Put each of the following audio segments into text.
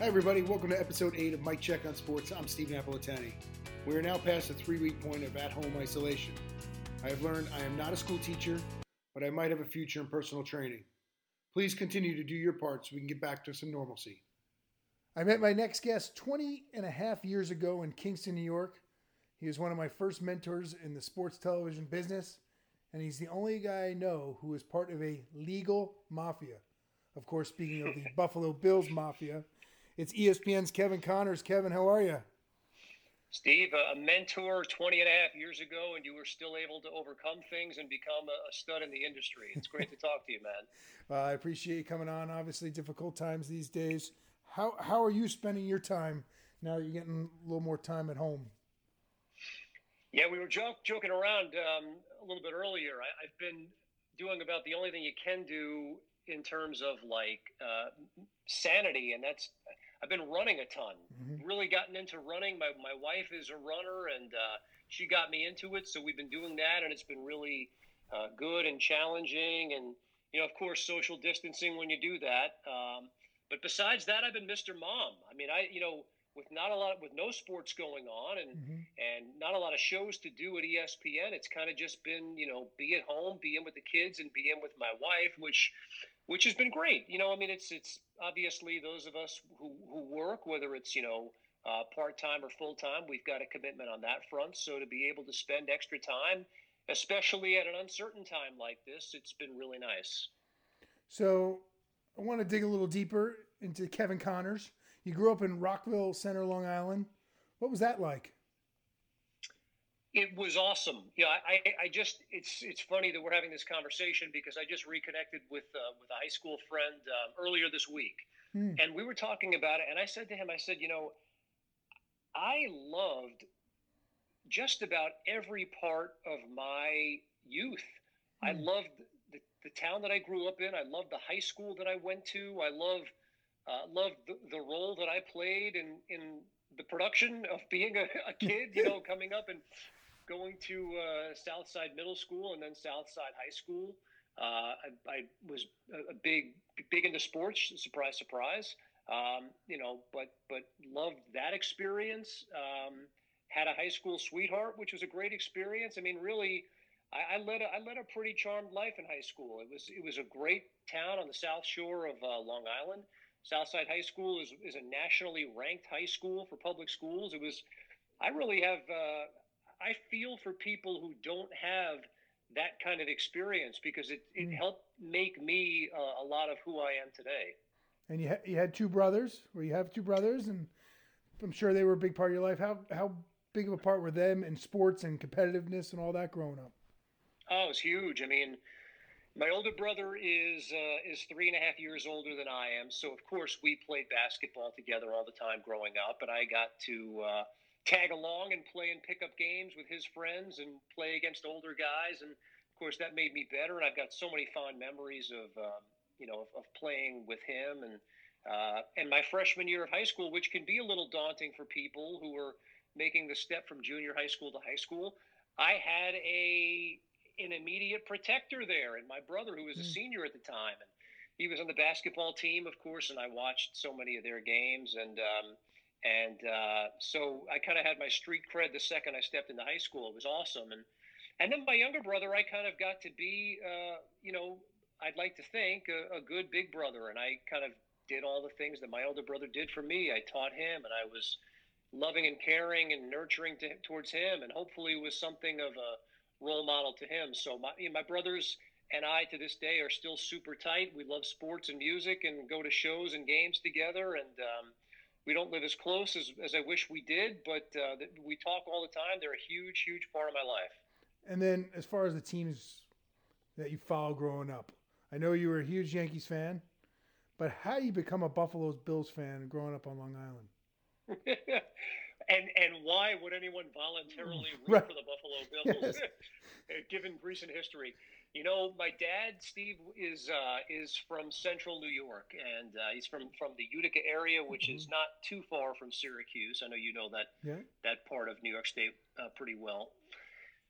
Hi, everybody. Welcome to episode 8 of Mike Check on Sports. I'm Steve Napolitani. We are now past the three week point of at home isolation. I have learned I am not a school teacher, but I might have a future in personal training. Please continue to do your part so we can get back to some normalcy. I met my next guest 20 and a half years ago in Kingston, New York. He was one of my first mentors in the sports television business, and he's the only guy I know who is part of a legal mafia. Of course, speaking of the Buffalo Bills mafia, it's ESPN's Kevin Connors. Kevin, how are you? Steve, a mentor 20 and a half years ago, and you were still able to overcome things and become a, stud in the industry. It's great to talk to you, man. Well, I appreciate you coming on. Obviously, difficult times these days. How, how are you spending your time now that you're getting a little more time at home? Yeah, we were joke, joking around um, a little bit earlier. I, have been doing about the only thing you can do in terms of like uh, sanity, and that's I've been running a ton. Mm-hmm. Really gotten into running. My my wife is a runner, and uh, she got me into it. So we've been doing that, and it's been really uh, good and challenging. And you know, of course, social distancing when you do that. Um, but besides that, I've been Mr. Mom. I mean, I you know, with not a lot, with no sports going on, and mm-hmm. and not a lot of shows to do at ESPN, it's kind of just been you know, be at home, be in with the kids, and be in with my wife, which which has been great. You know, I mean, it's it's obviously those of us who, who work, whether it's you know uh, part time or full time, we've got a commitment on that front. So to be able to spend extra time, especially at an uncertain time like this, it's been really nice. So I want to dig a little deeper into Kevin Connors. You grew up in Rockville Centre, Long Island. What was that like? It was awesome. Yeah, I, I just it's it's funny that we're having this conversation because I just reconnected with uh, with a high school friend um, earlier this week, hmm. and we were talking about it. And I said to him, I said, you know, I loved just about every part of my youth. Hmm. I loved the, the town that I grew up in. I loved the high school that I went to. I love uh, loved the, the role that I played in in the production of being a, a kid. You know, coming up and going to uh, Southside Middle School and then Southside High School. Uh, I, I, was a, big, big into sports. Surprise, surprise. Um, you know, but but loved that experience. Um, had a high school sweetheart, which was a great experience. I mean, really, I, I led a, I led a pretty charmed life in high school. It was it was a great town on the South Shore of uh, Long Island. Southside High School is, is a nationally ranked high school for public schools. It was, I really have, uh, I feel for people who don't have that kind of experience because it, it mm. helped make me uh, a lot of who I am today. And you, ha- you had two brothers, or you have two brothers, and I'm sure they were a big part of your life. How, how big of a part were them in sports and competitiveness and all that growing up? Oh, it was huge. I mean, my older brother is uh, is three and a half years older than I am, so of course we played basketball together all the time growing up, and I got to uh, tag along and play in pickup games with his friends and play against older guys. And of course, that made me better. And I've got so many fond memories of, um, you know, of, of, playing with him. And, uh, and my freshman year of high school, which can be a little daunting for people who are making the step from junior high school to high school, I had a an immediate protector there, and my brother, who was a mm. senior at the time, and he was on the basketball team, of course, and I watched so many of their games, and um, and uh, so I kind of had my street cred the second I stepped into high school. It was awesome. And, and then my younger brother, I kind of got to be, uh, you know, I'd like to think a, a, good big brother. And I kind of did all the things that my older brother did for me. I taught him and I was loving and caring and nurturing to, towards him. And hopefully was something of a role model to him. So my, my brothers and I to this day are still super tight. We love sports and music and go to shows and games together. And, um, we don't live as close as, as I wish we did, but uh, we talk all the time. They're a huge, huge part of my life. And then, as far as the teams that you follow growing up, I know you were a huge Yankees fan, but how do you become a Buffalo Bills fan growing up on Long Island? and and why would anyone voluntarily root right. for the Buffalo Bills, given recent history? You know, my dad, Steve, is uh, is from Central New York, and uh, he's from from the Utica area, which mm-hmm. is not too far from Syracuse. I know you know that yeah. that part of New York State uh, pretty well.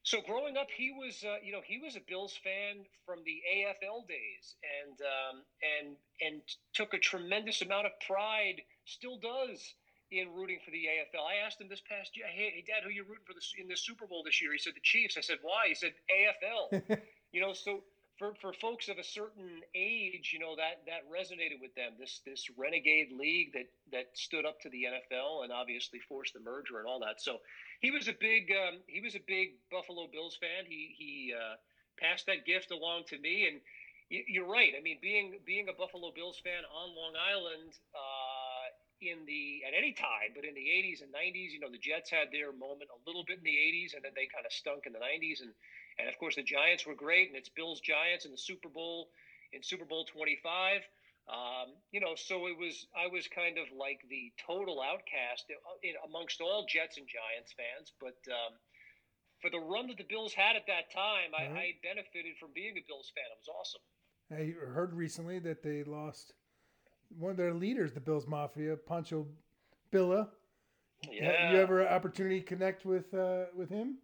So growing up, he was, uh, you know, he was a Bills fan from the AFL days, and um, and and took a tremendous amount of pride, still does, in rooting for the AFL. I asked him this past year, "Hey, hey Dad, who you rooting for this, in the Super Bowl this year?" He said the Chiefs. I said, "Why?" He said AFL. you know, so for, for folks of a certain age, you know that that resonated with them. This this renegade league that that stood up to the NFL and obviously forced the merger and all that. So he was a big um, he was a big Buffalo Bills fan. He he uh, passed that gift along to me, and you're right. I mean, being being a Buffalo Bills fan on Long Island uh, in the at any time, but in the 80s and 90s, you know, the Jets had their moment a little bit in the 80s, and then they kind of stunk in the 90s, and and of course the Giants were great, and it's Bills Giants in the Super Bowl in Super Bowl 25. Um, you know, so it was I was kind of like the total outcast in, amongst all Jets and Giants fans. But um, for the run that the Bills had at that time, I, I, benefited from being a Bills fan. It was awesome. I heard recently that they lost one of their leaders, the Bills Mafia, Pancho Billa. Yeah. You ever opportunity to connect with uh, with him?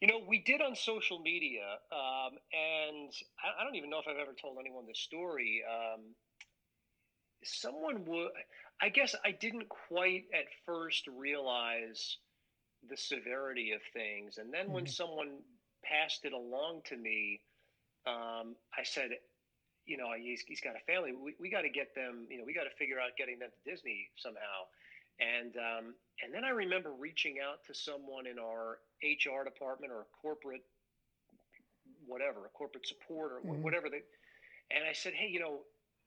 You know, we did on social media, um, and I, I, don't even know if I've ever told anyone this story. Um, someone would, I guess I didn't quite at first realize the severity of things. And then mm-hmm. when someone passed it along to me, um, I said, you know, he's, he's got a family. We, we got to get them, you know, we got to figure out getting them to Disney somehow. And um, and then I remember reaching out to someone in our HR department or a corporate whatever, a corporate support or mm-hmm. whatever they and I said, "Hey, you know,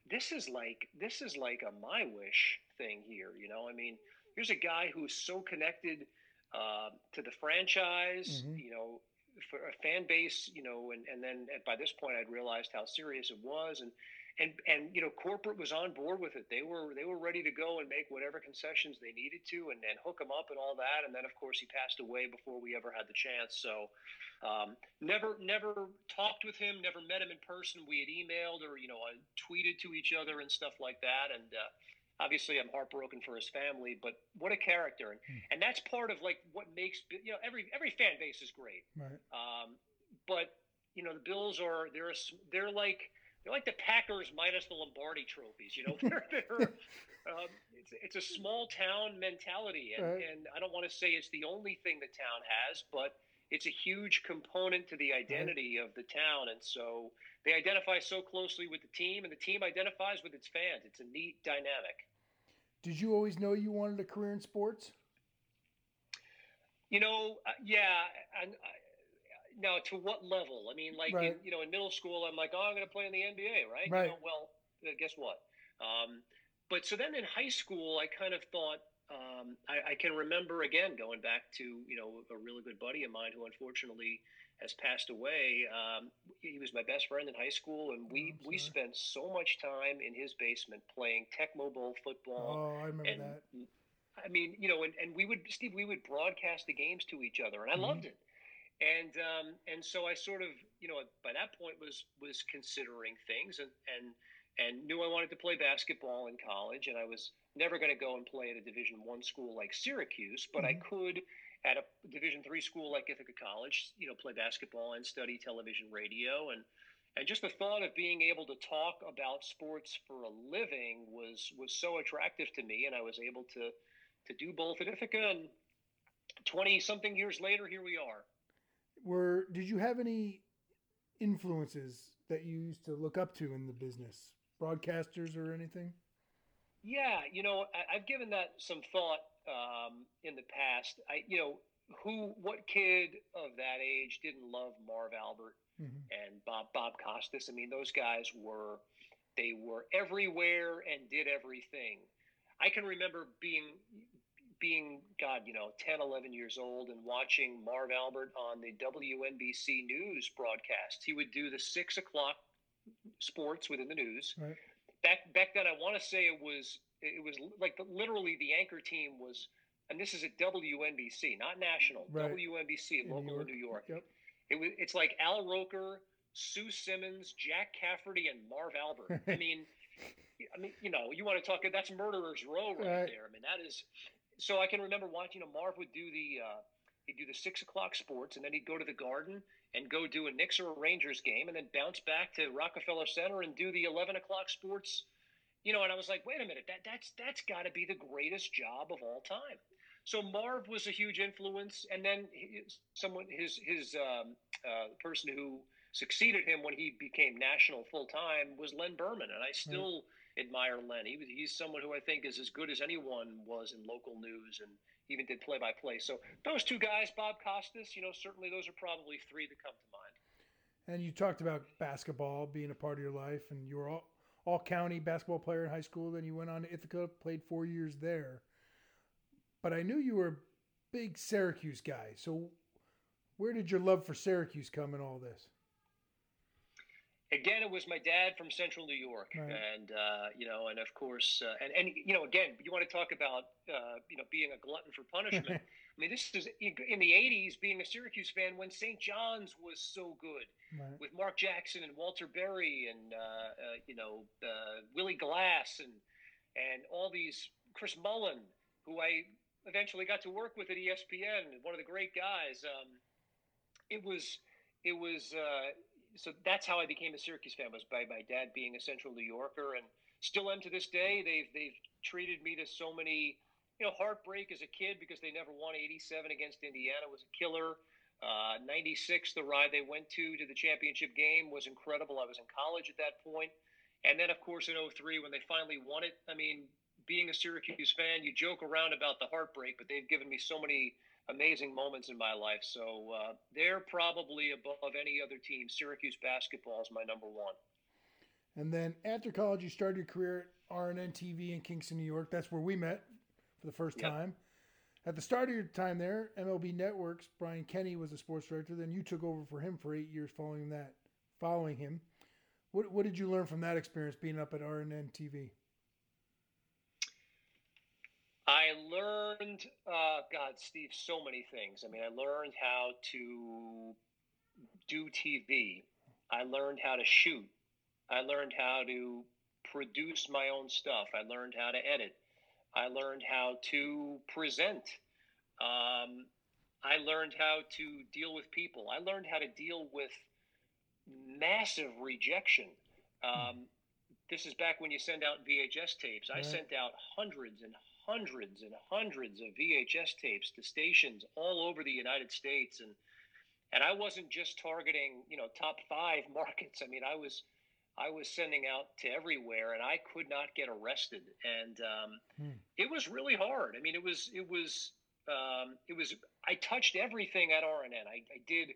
this is like this is like a my wish thing here, you know? I mean, here's a guy who's so connected uh, to the franchise, mm-hmm. you know, for a fan base, you know, and, and then by this point I'd realized how serious it was and and and you know corporate was on board with it. They were they were ready to go and make whatever concessions they needed to and, and hook him up and all that. And then of course he passed away before we ever had the chance. So um, never never talked with him never met him in person. We had emailed or you know I tweeted to each other and stuff like that. And uh, obviously I'm heartbroken for his family but what a character. And hmm. and that's part of like what makes you know every every fan base is great. Right. Um, but you know the Bills are they're a, they're like they're like the Packers minus the Lombardi trophies. You know, they're, they're um, it's, it's a small town mentality, and, right. and I don't want to say it's the only thing the town has, but it's a huge component to the identity right. of the town, and so they identify so closely with the team, and the team identifies with its fans. It's a neat dynamic. Did you always know you wanted a career in sports? You know, uh, yeah, and now to what level? I mean, like right. in, you know, in middle school, I'm like, oh, I'm going to play in the NBA, right? Right. You know, well, uh, guess what? Um, but so then in high school, I kind of thought um, I, I, can remember again going back to you know a really good buddy of mine who unfortunately has passed away. Um, he was my best friend in high school, and we oh, we spent so much time in his basement playing Tecmo Bowl football. Oh, I remember and, that. I mean, you know, and, and we would Steve, we would broadcast the games to each other, and I mm-hmm. loved it and um, and so I sort of you know by that point was was considering things and and and knew I wanted to play basketball in college and I was never going to go and play at a Division one school like Syracuse, but mm-hmm. I could at a Division three school like Ithaca College, you know, play basketball and study television radio and and just the thought of being able to talk about sports for a living was was so attractive to me and I was able to to do both at Ithaca and 20 something years later here we are were did you have any influences that you used to look up to in the business, broadcasters or anything? Yeah, you know, I, have given that some thought um, in the past. I, you know, who, what kid of that age didn't love Marv Albert mm-hmm. and Bob Bob Costas? I mean, those guys were they were everywhere and did everything. I can remember being being, God, you know, 10, 11 years old and watching Marv Albert on the WNBC News broadcast. He would do the six o'clock sports within the news. Right. Back back then, I want to say it was it was like the, literally the anchor team was, and this is at WNBC, not national, right. WNBC, in local New in New York. Yep. It was it's like Al Roker, Sue Simmons, Jack Cafferty, and Marv Albert. I mean. I mean, you know, you want to talk. That's murderer's row right, right, there. I mean, that is so I can remember watching. You know, Marv would do the uh, He'd do the six o'clock sports, and then he'd go to the Garden and go do a Knicks or a Rangers game, and then bounce back to Rockefeller Center and do the eleven o'clock sports. You know, and I was like, wait a minute, that that's that's got to be the greatest job of all time. So Marv was a huge influence, and then his, someone his his um, uh, person who succeeded him when he became national full time was Len Berman, and I still mm. Admire Len. He, he's someone who I think is as good as anyone was in local news, and even did play by play. So those two guys, Bob Costas, you know, certainly those are probably three that come to mind. And you talked about basketball being a part of your life, and you were all all county basketball player in high school. Then you went on to Ithaca, played four years there. But I knew you were a big Syracuse guy. So where did your love for Syracuse come in all this? Again, it was my dad from Central New York, right. and uh, you know, and of course, uh, and and you know, again, you want to talk about uh, you know being a glutton for punishment. I mean, this is in the '80s, being a Syracuse fan when St. John's was so good right. with Mark Jackson and Walter Berry and uh, uh, you know uh, Willie Glass and and all these Chris Mullin, who I eventually got to work with at ESPN, one of the great guys. Um, it was it was so that's how I became a Syracuse fan was by my dad being a Central New Yorker, and still am to this day. They've they've treated me to so many, you know, heartbreak as a kid because they never won '87 against Indiana was a killer. Uh, 96, the ride they went to to the championship game was incredible. I was in college at that. And then, of course, in 03, when they finally won it, I mean, being a Syracuse fan, you joke around about the heartbreak, but they've given me so many amazing moments in my life. So uh, they're probably above any other team. Syracuse basketball is my number one. And then after college, you started your career at RNN TV in Kingston, New York. That's where we met for the first yep. time. At the start of your time there, MLB Networks, Brian Kenny was the sports director. Then you took over for him for eight years following that. Following him, what what did you learn from that experience being up at RNN TV? I learned, uh, God, Steve, so many things. I mean, I learned how to do TV. I learned how to shoot. I learned how to produce my own stuff. I learned how to edit. I learned how to present. Um, I learned how to deal with people. I learned how to deal with massive rejection. Um, this is back when you send out VHS tapes. I sent out hundreds and hundreds and hundreds of VHS tapes to stations all over the United States, and and I wasn't just targeting you know top five markets. I mean, I was I was sending out to everywhere, and I could not get arrested, and um, hmm. it was really hard. I mean, it was it was um, it was I touched everything at RNN. I, I did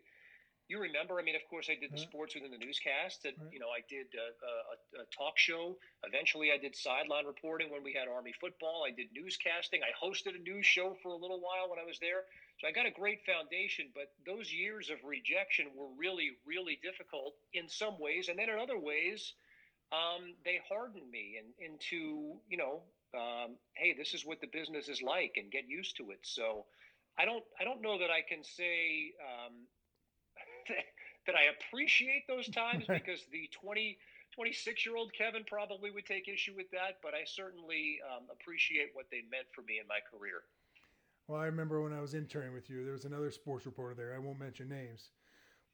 you remember, I mean, of course, I did the sports within the newscast. And. You know, I did a, a, a, talk show. Eventually, I did sideline reporting when we had Army football. I did newscasting. I hosted a news show for a little while when I was there. So I got a great foundation. But those years of rejection were really, really difficult in some ways. And then in other ways, um, they hardened me in, into, you know, um, hey, this is what the business is like and get used to it. So I don't, I don't know that I can say, um, that I appreciate those times because the 20, 26 year old Kevin probably would take issue with that, but I certainly um, appreciate what they meant for me in my career. Well, I remember when I was interning with you, there was another sports reporter there. I won't mention names,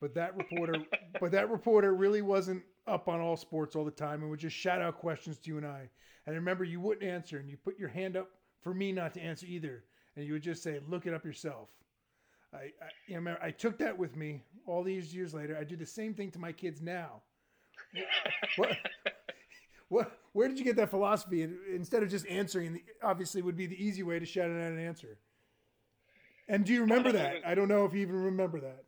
but that reporter, but that reporter really wasn't up on all sports all the time and would just shout out questions to you and I. And I remember you wouldn't answer, and you put your hand up for me not to answer either, and you would just say, "Look it up yourself." I, I, you know, I took that with me all these years later. I do the same thing to my kids now. what, what, where did you get that philosophy? Instead of just answering, obviously would be the easy way to shout out an answer. And do you remember that? I don't know if you even remember that.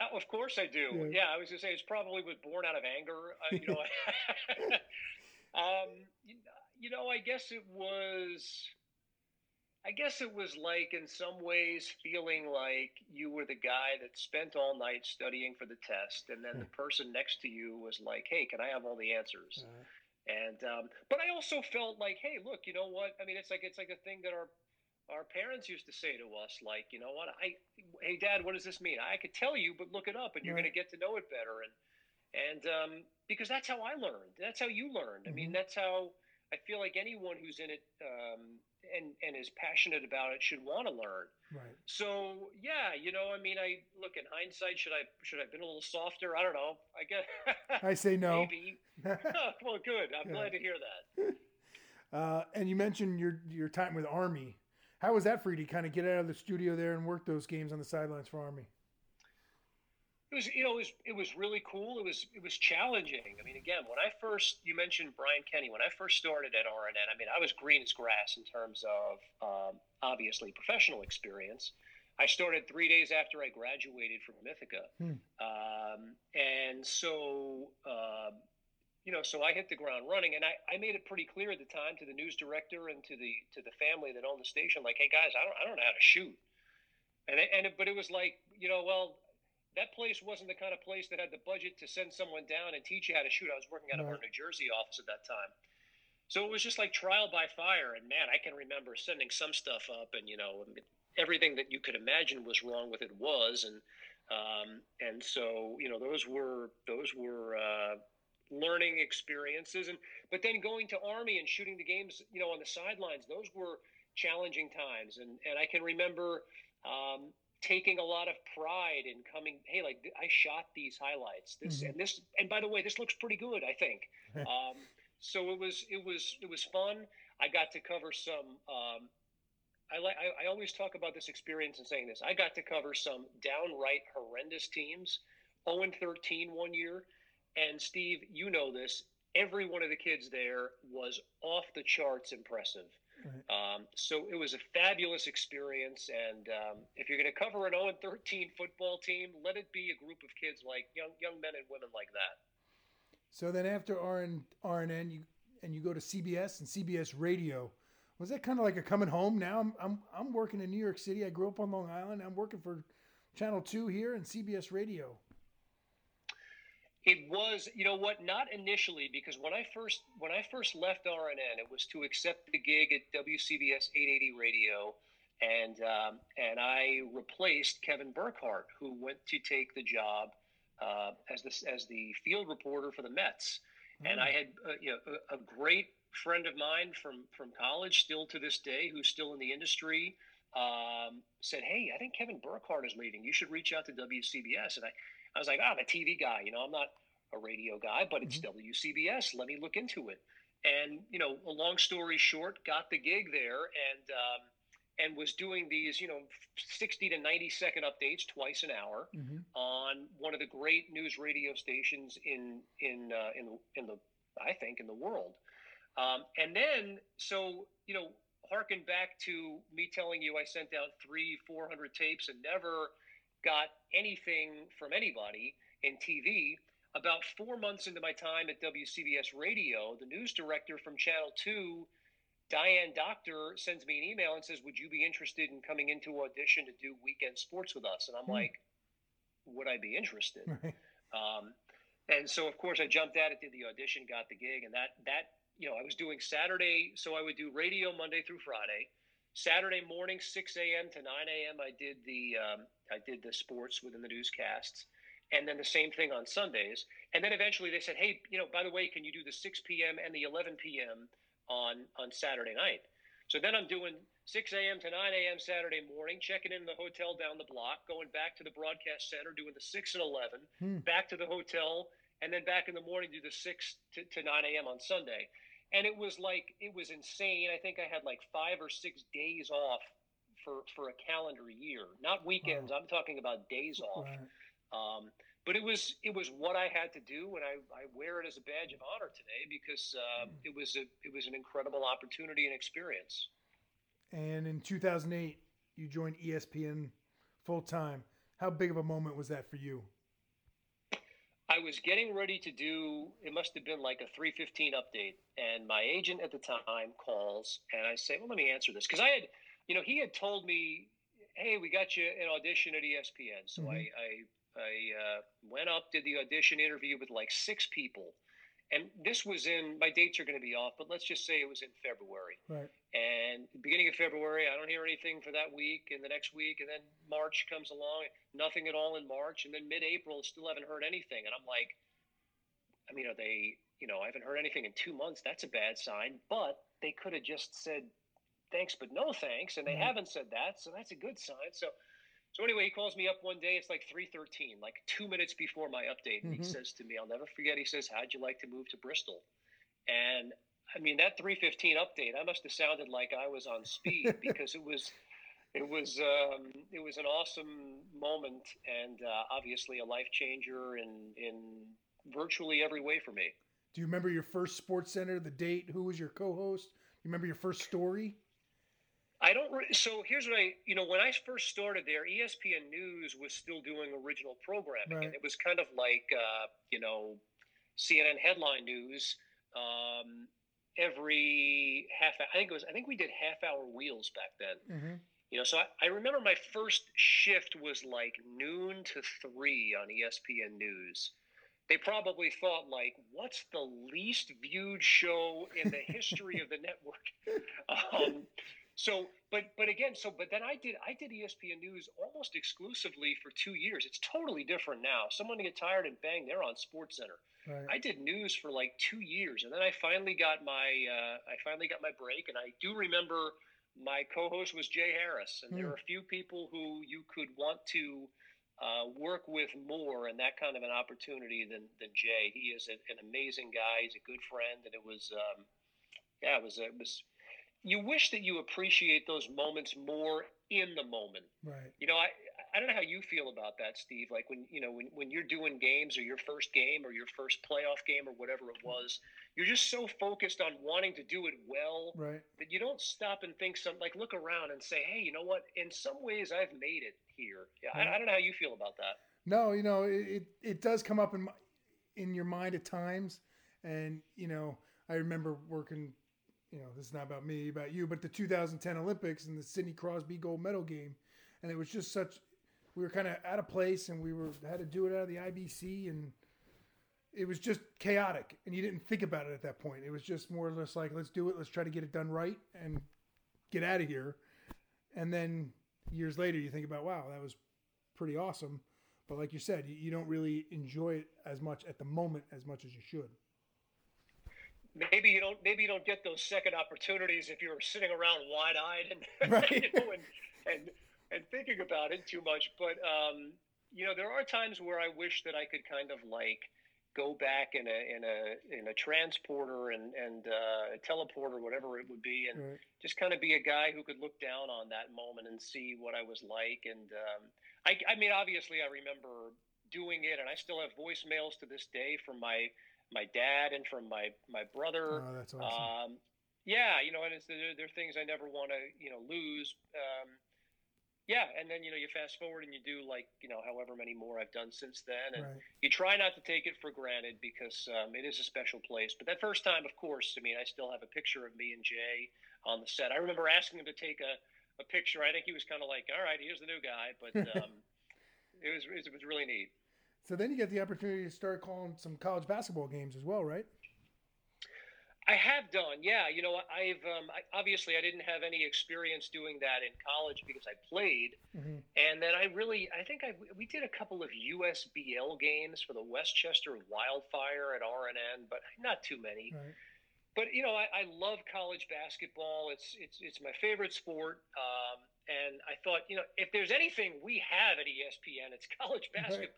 Oh, of course I do. Yeah. yeah, I was gonna say it's probably was born out of anger. Uh, you know, um, you know, I guess it was I guess it was like, in some ways, feeling like you were the guy that spent all night studying for the test, and then the hmm. person next to you was like, "Hey, can I have all the answers?" Uh-huh. And um, but I also felt like, "Hey, look, you know what? I mean, it's like it's like a thing that our our parents used to say to us, like, you know what? I, hey, Dad, what does this mean? I could tell you, but look it up, and you're right. going to get to know it better." And and um, because that's how I learned. That's how you learned. Mm-hmm. I mean, mm-hmm. that's how I feel like anyone who's in it um, and and is passionate about it should want to learn. Right. So yeah, you know, I mean, I look in hindsight. Should I should I have been a little softer? I don't know. I guess I say no. maybe. well, good. I'm Yeah. glad to hear that. Uh, and you mentioned your your time with Army. How was that for you to kind of get out of the studio there and work those games on the sidelines for Army? It was, you know, it was, it was really cool. It was, it was challenging. I mean, again, when I first, you mentioned Brian Kenny. When I first started at RNN, I mean, I was green as grass in terms of um, obviously professional experience. I started three days after I graduated from Ithaca, Hmm. um, and so, um, you know, so I hit the ground running, and I, I made it pretty clear at the time to the news director and to the to the family that owned the station, like, hey guys, I don't, I don't know how to shoot. And, and it, but it was like, you know, well, that place wasn't the kind of place that had the budget to send someone down and teach you how to shoot. I was working out of our New Jersey office at that time. So it was just like trial by fire. And man, I can remember sending some stuff up and, you know, everything that you could imagine was wrong with it was. And, um, and so, you know, those were, those were, uh, learning experiences. And, but then going to army and shooting the games, you know, on the sidelines, those were challenging times. And, and I can remember, um, taking a lot of pride in coming hey like i shot these highlights. This Mhm. and this and by the way this looks pretty good i think. Um, so it was it was it was fun. I got to cover some um, I, like I, I always talk about this experience and saying this. I got to cover some downright horrendous teams 0 and 13 one year. And steve you know this every one of the kids there was off the charts impressive Right. um, so it was a fabulous experience, and um, if you're going to cover an 0 13 football team, let it be a group of kids like young young men and women like that. So then after RN, RNN, you and you go to CBS and CBS Radio. Was that kind of like a coming home? Now I'm I'm I'm working in New York City. I grew up on Long Island. I'm working for Channel Two here and CBS Radio. It was, you know what, not initially because when I first when I first left RNN, it was to accept the gig at WCBS 880 Radio, and um, and I replaced Kevin Burkhardt, who went to take the job uh, as the as the field reporter for the Mets. and I had uh, you know a, a great friend of mine from from college, still to this day, who's still in the industry, um, said, "Hey, I think Kevin Burkhardt is leaving. You should reach out to WCBS." And I, I was like, oh, "I'm a TV guy. You know, I'm not a radio guy, but it's WCBS. Let me look into it." And you know, a long story short, got the gig there, and um, and was doing these, you know, 60 to 90 second updates twice an hour hmm on one of the great news radio stations in in uh, in in the I think in the world. Um, and then so you know, harken back to me telling you I sent out three, four hundred tapes and never got anything from anybody in TV. About four months into my time at WCBS Radio, the news director from Channel Two. Diane Doctor sends me an email and says, "Would you be interested in coming into audition to do weekend sports with us?" And I'm Hmm. like, "Would I be interested?" Right. Um, and so, of course, I jumped at it, did the audition, got the gig, and that that you know I was doing Saturday, so I would do radio Monday through Friday. Saturday morning, 6 a.m. to 9 a.m. I did the um, I did the sports within the newscasts, and then the same thing on Sundays. And then eventually they said, hey, you know, by the way, can you do the 6 p.m. and the 11 p.m. on on Saturday night? So then I'm doing 6 a.m. to 9 a.m. Saturday morning, checking in the hotel down the block, going back to the broadcast center, doing the 6 and 11, Hmm. back to the hotel, and then back in the morning do the 6 to, to 9 a.m. on Sunday. And it was like, it was insane. I think I had like five or six days off for, for a calendar year, not weekends. I'm talking about days off. Right. Um, but it was it was what I had to do, and I, I wear it as a badge of honor today because uh, it was a it was an incredible opportunity and experience. And in 2008, you joined ESPN full time. How big of a moment was that for you? I was getting ready to do it must have been like a 315 update and my agent at the time calls and I say, "Well, let me answer this." Cuz I had, you know, he had told me, "Hey, we got you an audition at ESPN." So Mhm. I I I uh, went up, did the audition interview with like six people. And this was in my dates are going to be off, but let's just say it was in February. Right. And beginning of February, I don't hear anything for that week, and the next week, and then March comes along, nothing at all in March, and then mid-April, still haven't heard anything. And I'm like, I mean, are they, you know, I haven't heard anything in two months. That's a bad sign. But they could have just said thanks, but no thanks, and they Mhm. haven't said that, so that's a good sign. So, so anyway, he calls me up one day. It's like three thirteen, like two minutes before my update, and Mhm. he says to me, "I'll never forget." He says, "How'd you like to move to Bristol?" And I mean, that three fifteen update, I must have sounded like I was on speed because it was. It was um, it was an awesome moment and uh, obviously a life changer in in virtually every way for me. Do you remember your first Sports Center, the date? Who was your co-host? You remember your first story? I don't. Re- so here's what I, you know, when I first started there, ESPN News was still doing original programming, Right. and it was kind of like, uh, you know, CNN headline news. Um, every half, I think it was, I think we did half hour wheels back then. Mm-hmm. You know, so I, I remember my first shift was like noon to three on ESPN News. They probably thought like, what's the least viewed show in the history of the network? Um, so, but but again, so but then I did I did ESPN News almost exclusively for two years. It's totally different now. Someone to get tired and bang, they're on Sports Center. Right. I did news for like two years, and then I finally got my uh, I finally got my break, and I do remember my co-host was Jay Harris, and there Hmm. are a few people who you could want to uh, work with more and that kind of an opportunity than than Jay. He is a, an amazing guy. He's a good friend, and it was um, yeah, it was it was. You wish that you appreciate those moments more in the moment. right. You know, I I don't know how you feel about that, Steve. Like when you know when when you're doing games or your first game or your first playoff game or whatever it was, you're just so focused on wanting to do it well Right. that you don't stop and think some like look around and say, hey, you know what? In some ways, I've made it here. Yeah, I, I don't know how you feel about that. No, you know, it, it, it does come up in my, in your mind at times. And, you know, I remember working, you know, this is not about me, about you, but the 2010 Olympics and the Sidney Crosby gold medal game. And it was just such, we were kind of out of place and we were, had to do it out of the IBC and it was just chaotic and you didn't think about it at that point. It was just more or less like, let's do it. Let's try to get it done right and get out of here. And then years later, you think about, wow, that was pretty awesome. But like you said, you, you don't really enjoy it as much at the moment as much as you should. Maybe you don't. Maybe you don't get those second opportunities if you're sitting around wide-eyed and Right. you know, and, and and thinking about it too much. But um, you know, there are times where I wish that I could kind of like go back in a in a in a transporter and and uh, a teleporter, whatever it would be, and Right. just kind of be a guy who could look down on that moment and see what I was like. And um, I, I mean, obviously, I remember doing it, and I still have voicemails to this day from my my dad and from my my brother. Oh, that's awesome. Um, yeah, you know, and it's there, there are things I never want to you know lose. Um, yeah, and then you know you fast forward and you do like you know however many more I've done since then, and right. you try not to take it for granted because um, it is a special place. But that first time, of course, I mean, I still have a picture of me and Jay on the set. I remember asking him to take a, a picture. I think he was kind of like, "All right, here's the new guy," but um, it was it was really neat. So then you get the opportunity to start calling some college basketball games as well, right? I have done, yeah. You know, I've um, I, obviously I didn't have any experience doing that in college because I played, Mm-hmm. and then I really I think I we did a couple of USBL games for the Westchester Wildfire at RNN, but not too many. Right. But you know, I, I love college basketball. It's it's it's my favorite sport. Um, and I thought, you know, if there's anything we have at ESPN, it's college Right.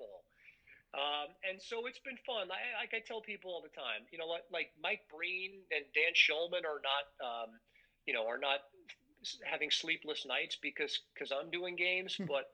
Um, and so it's been fun. I, like I tell people all the time, you know, like, like Mike Breen and Dan Shulman are not, um, you know, are not having sleepless nights because because I'm doing games, but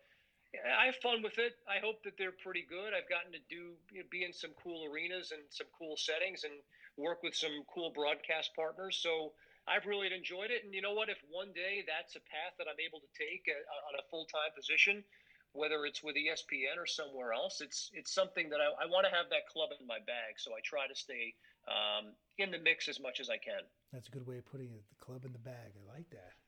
I have fun with it. I hope that they're pretty good. I've gotten to do you know, be in some cool arenas and some cool settings and work with some cool broadcast partners. So I've really enjoyed it. And you know what? If one day that's a path that I'm able to take uh, on a full time position, whether it's with ESPN or somewhere else, it's it's something that I, I want to have that club in my bag. So I try to stay um, in the mix as much as I can. That's a good way of putting it. The club in the bag. I like that.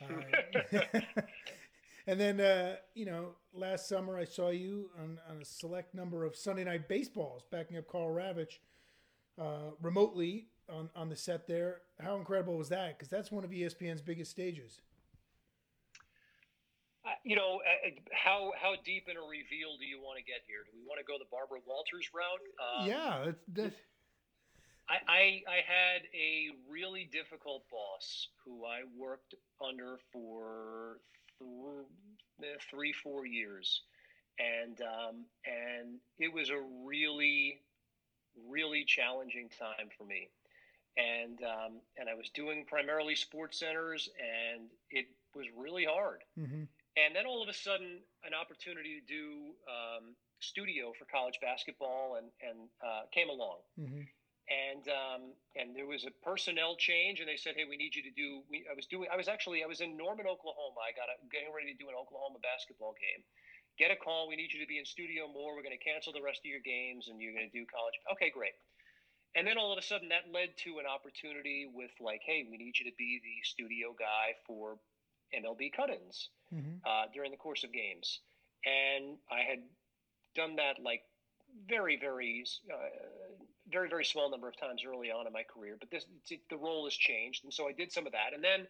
Uh, and then, uh, you know, last summer I saw you on, on a select number of Sunday night baseballs, backing up Karl Ravech uh, remotely on, on the set there. How incredible was that? Because that's one of ESPN's biggest stages. Uh, you know, uh, how how deep in a reveal do you want to get here? Do we want to go the Barbara Walters route? Um, yeah, that's, that, I, I, I had a really difficult boss who I worked under for th- three, four years, and um, and it was a really, really challenging time for me, and um, and I was doing primarily sports centers, and it was really hard. Mm-hmm. And then all of a sudden, an opportunity to do um, studio for college basketball and and uh, came along. Mm-hmm. And um, and there was a personnel change, and they said, "Hey, we need you to do." We, I was doing. I was actually. I was in Norman, Oklahoma. I got a, getting ready to do an Oklahoma basketball game. Get a call. We need you to be in studio more. We're going to cancel the rest of your games, and you're going to do college. Okay, great. And then all of a sudden, that led to an opportunity with like, "Hey, we need you to be the studio guy for MLB cut-ins Mm-hmm. uh, during the course of games." And I had done that like very, very, uh, very, very small number of times early on in my career. But this, the role has changed, and so I did some of that. And then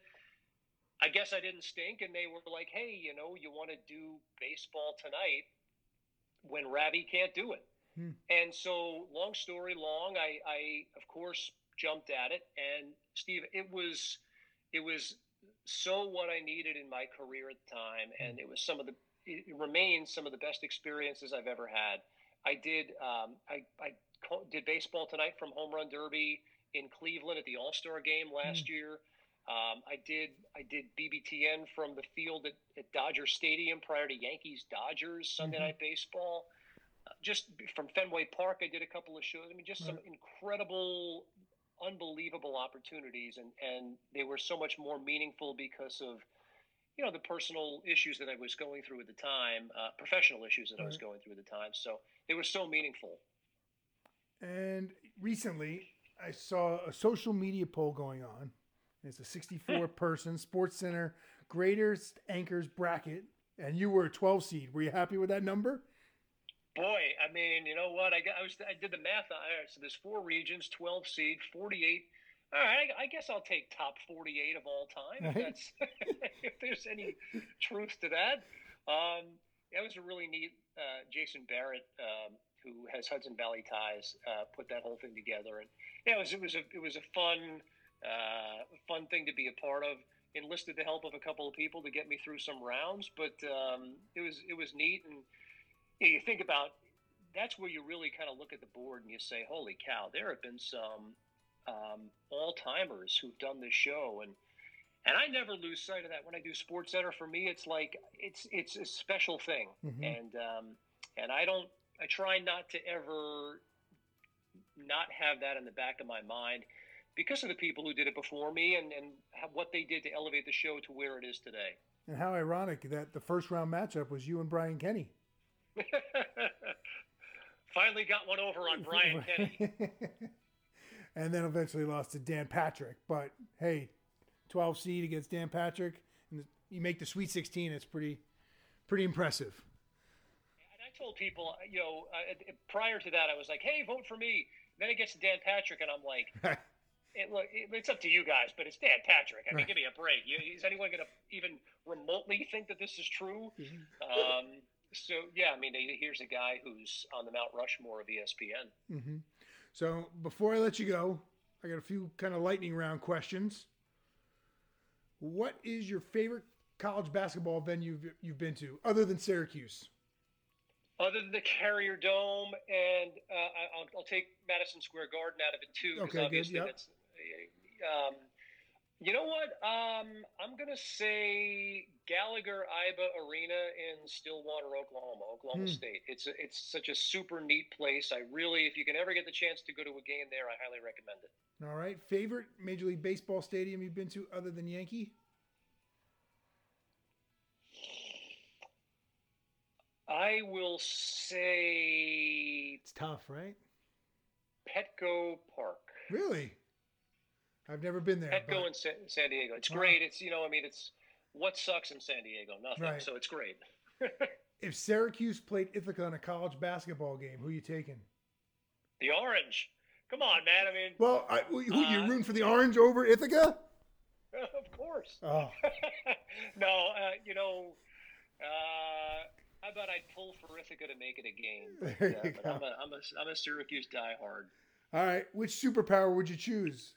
I guess I didn't stink, and they were like, "Hey, you know, you want to do baseball tonight when Ravi can't do it?" Hmm. And so, long story long, I, I of course jumped at it. And Steve, it was, it was so what I needed in my career at the time, and it was some of the it remains some of the best experiences I've ever had. I did um, I, I co- did baseball tonight from Home Run Derby in Cleveland at the All Star Game last year. Um, I did I did BBTN from the field at, at Dodger Stadium prior to Yankees Dodgers Sunday Mhm. Night Baseball. Uh, just from Fenway Park, I did a couple of shows. I mean, just some incredible, unbelievable opportunities, and and they were so much more meaningful because of you know the personal issues that I was going through at the time, uh, professional issues that I was going through at the time. So they were so meaningful. And recently, I saw a social media poll going on. It's a 64 person Sports Center greatest anchors bracket, and you were a 12 seed. Were you happy with that number? Boy, I mean, you know what? I, got, I was I did the math. All right, so there's four regions, 12 seed, 48. All right, I, I guess I'll take top 48 of all time. If, that's, if there's any truth to that. Um, that was a really neat. Uh, Jason Barrett, um, who has Hudson Valley ties, uh, put that whole thing together, and yeah, it was it was a it was a fun uh, fun thing to be a part of. Enlisted the help of a couple of people to get me through some rounds, but um, it was it was neat and you, know, you think about that's where you really kind of look at the board and you say, "Holy cow!" There have been some um, all timers who've done this show, and and I never lose sight of that when I do Sports Center. For me, it's like it's it's a special thing, Mhm. and um, and I don't I try not to ever not have that in the back of my mind because of the people who did it before me and and what they did to elevate the show to where it is today. And how ironic that the first round matchup was you and Brian Kenny. Finally got one over on Brian Kenny. and then eventually lost to Dan Patrick. But hey, 12 seed against Dan Patrick, and you make the Sweet 16. It's pretty, pretty impressive. And I told people, you know, uh, prior to that, I was like, "Hey, vote for me." Then it gets to Dan Patrick, and I'm like, it, "Look, it, it's up to you guys, but it's Dan Patrick. I mean, Right. give me a break. You, is anyone going to even remotely think that this is true?" Um, so yeah, I mean, here's a guy who's on the Mount Rushmore of ESPN. hmm So before I let you go, I got a few kind of lightning round questions. What is your favorite college basketball venue you've, you've been to, other than Syracuse? Other than the Carrier Dome, and uh, I- I'll, I'll take Madison Square Garden out of it too, because Okay, good, obviously yep. that's. Um, you know what? Um, I'm gonna say Gallagher Iba Arena in Stillwater, Oklahoma, Oklahoma Hmm. State. It's a, it's such a super neat place. I really, if you can ever get the chance to go to a game there, I highly recommend it. All right. Favorite Major League Baseball stadium you've been to, other than Yankee? I will say It's tough, right? Petco Park. Really? I've never been there. Petco but- in San, San Diego. It's Wow. great. It's you know, I mean, it's what sucks in San Diego, nothing. Right. So it's great. if Syracuse played Ithaca in a college basketball game, who are you taking? The orange. Come on, man. I mean, Well, I, who you Uh, rooting for the Orange over Ithaca? of course. Oh, no, uh, you know, uh, how about I'd pull for Ithaca to make it a game? But, There uh, you but go. I'm, a, I'm, a, I'm a Syracuse diehard. All right. Which superpower would you choose?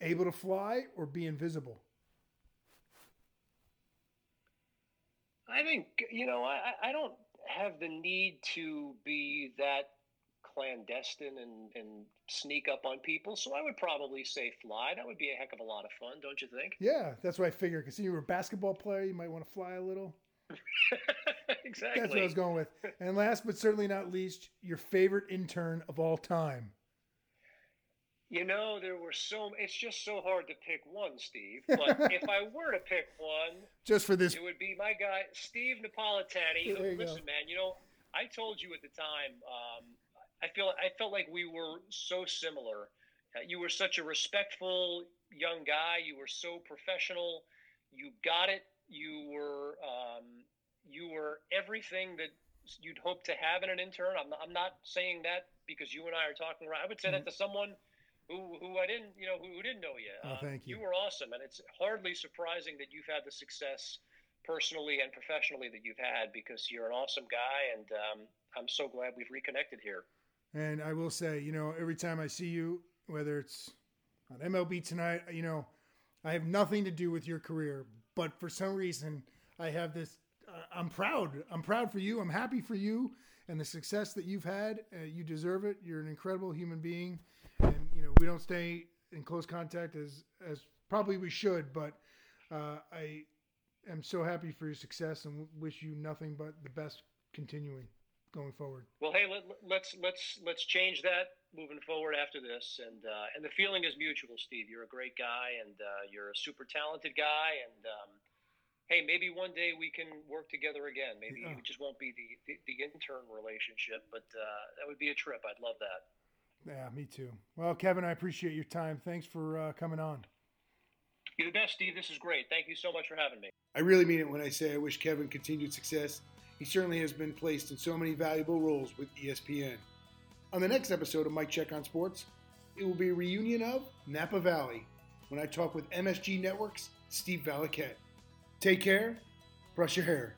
Able to fly or be invisible? I think you know I, I don't have the need to be that clandestine and, and sneak up on people. So I would probably say fly. That would be a heck of a lot of fun, don't you think? Yeah, that's what I figured. Because you were a basketball player, you might want to fly a little. exactly. That's what I was going with. And last but certainly not least, your favorite intern of all time. You know, there were so. It's just so hard to pick one, Steve. But if I were to pick one, just for this, it would be my guy, Steve Napolitani. Listen, go. man. You know, I told you at the time. Um, I feel. I felt like we were so similar. Uh, you were such a respectful young guy. You were so professional. You got it. You were. Um, you were everything that you'd hope to have in an intern. I'm not, I'm not saying that because you and I are talking. Right. I would say that to someone who who I didn't you know who, who didn't know you. Oh, thank you. You were awesome, and it's hardly surprising that you've had the success personally and professionally that you've had because you're an awesome guy, and um, I'm so glad we've reconnected here. And I will say, you know, every time I see you, whether it's on MLB tonight, you know, I have nothing to do with your career, but for some reason, I have this. Uh, I'm proud. I'm proud for you. I'm happy for you and the success that you've had. Uh, you deserve it. You're an incredible human being, and you know we don't stay in close contact as as probably we should, but uh, I am so happy for your success and wish you nothing but the best continuing going forward. Well, hey, let, let's let's let's change that moving forward after this, and uh, and the feeling is mutual, Steve. You're a great guy, and uh, you're a super talented guy, and um, hey, maybe one day we can work together again. Maybe Yeah. it just won't be the the, the intern relationship, but uh, that would be a trip. I'd love that. Yeah, me too. Well, Kevin, I appreciate your time. Thanks for uh, coming on. You're the best, Steve. This is great. Thank you so much for having me. I really mean it when I say I wish Kevin continued success. He certainly has been placed in so many valuable roles with ESPN. On the next episode of Mic Check on Sports, it will be a reunion of Napa Valley when I talk with MSG Network's Steve Valaket. Take care, brush your hair.